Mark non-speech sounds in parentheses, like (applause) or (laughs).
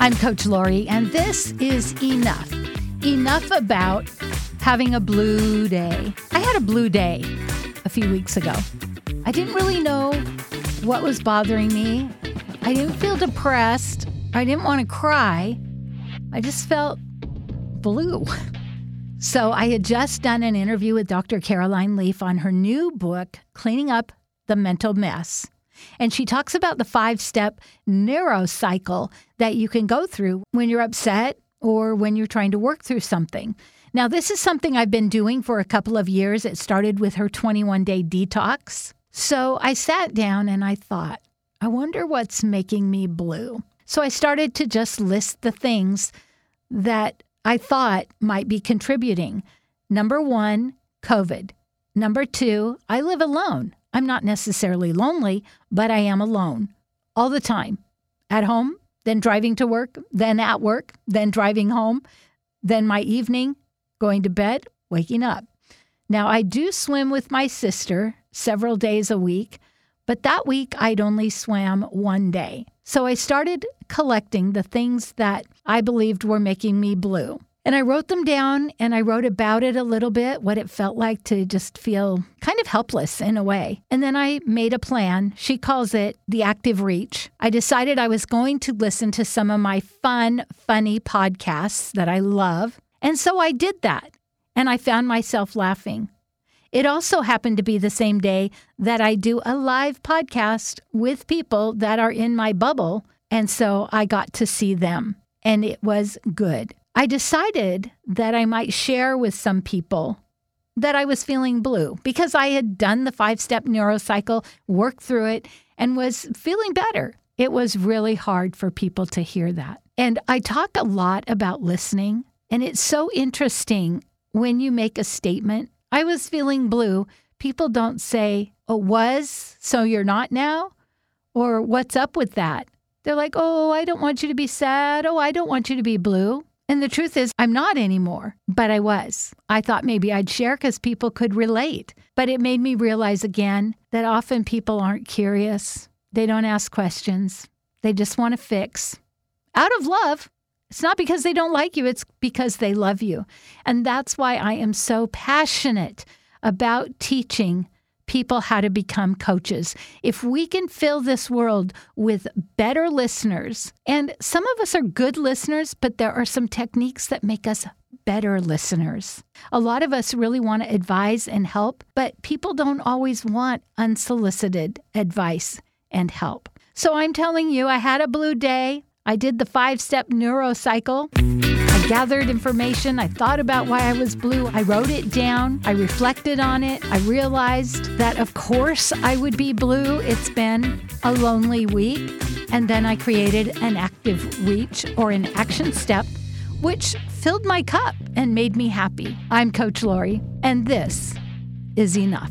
I'm Coach Lori, and this is Enough. Enough about having a blue day. I had a blue day a few weeks ago. I didn't really know what was bothering me. I didn't feel depressed. I didn't want to cry. I just felt blue. (laughs) So I had just done an interview with Dr. Caroline Leaf on her new book, Cleaning Up the Mental Mess. And she talks about the five step neurocycle that you can go through when you're upset or when you're trying to work through something. Now, this is something I've been doing for a couple of years. It started with her 21 day detox. So I sat down and I thought, I wonder what's making me blue. So I started to just list the things that I thought might be contributing. Number one, COVID. Number two, I live alone. I'm not necessarily lonely, but I am alone all the time. At home, then driving to work, then at work, then driving home, then my evening, going to bed, waking up. Now, I do swim with my sister several days a week, but that week I'd only swam one day. So I started collecting the things that I believed were making me blue. And I wrote them down and I wrote about it a little bit, what it felt like to just feel kind of helpless in a way. And then I made a plan. She calls it the active reach. I decided I was going to listen to some of my fun, funny podcasts that I love. And so I did that. And I found myself laughing. It also happened to be the same day that I do a live podcast with people that are in my bubble. And so I got to see them, and it was good. I decided that I might share with some people that I was feeling blue because I had done the five step neurocycle, worked through it, and was feeling better. It was really hard for people to hear that. And I talk a lot about listening, and it's so interesting when you make a statement. I was feeling blue. People don't say, Oh, was, so you're not now? Or what's up with that? They're like, Oh, I don't want you to be sad. Oh, I don't want you to be blue. And the truth is, I'm not anymore, but I was. I thought maybe I'd share because people could relate. But it made me realize again that often people aren't curious. They don't ask questions. They just want to fix out of love. It's not because they don't like you, it's because they love you. And that's why I am so passionate about teaching people how to become coaches. If we can fill this world with better listeners, and some of us are good listeners, but there are some techniques that make us better listeners. A lot of us really want to advise and help, but people don't always want unsolicited advice and help. So I'm telling you, I had a blue day. I did the five step neurocycle gathered information. I thought about why I was blue. I wrote it down. I reflected on it. I realized that, of course, I would be blue. It's been a lonely week. And then I created an active reach or an action step, which filled my cup and made me happy. I'm Coach Lori, and this is enough.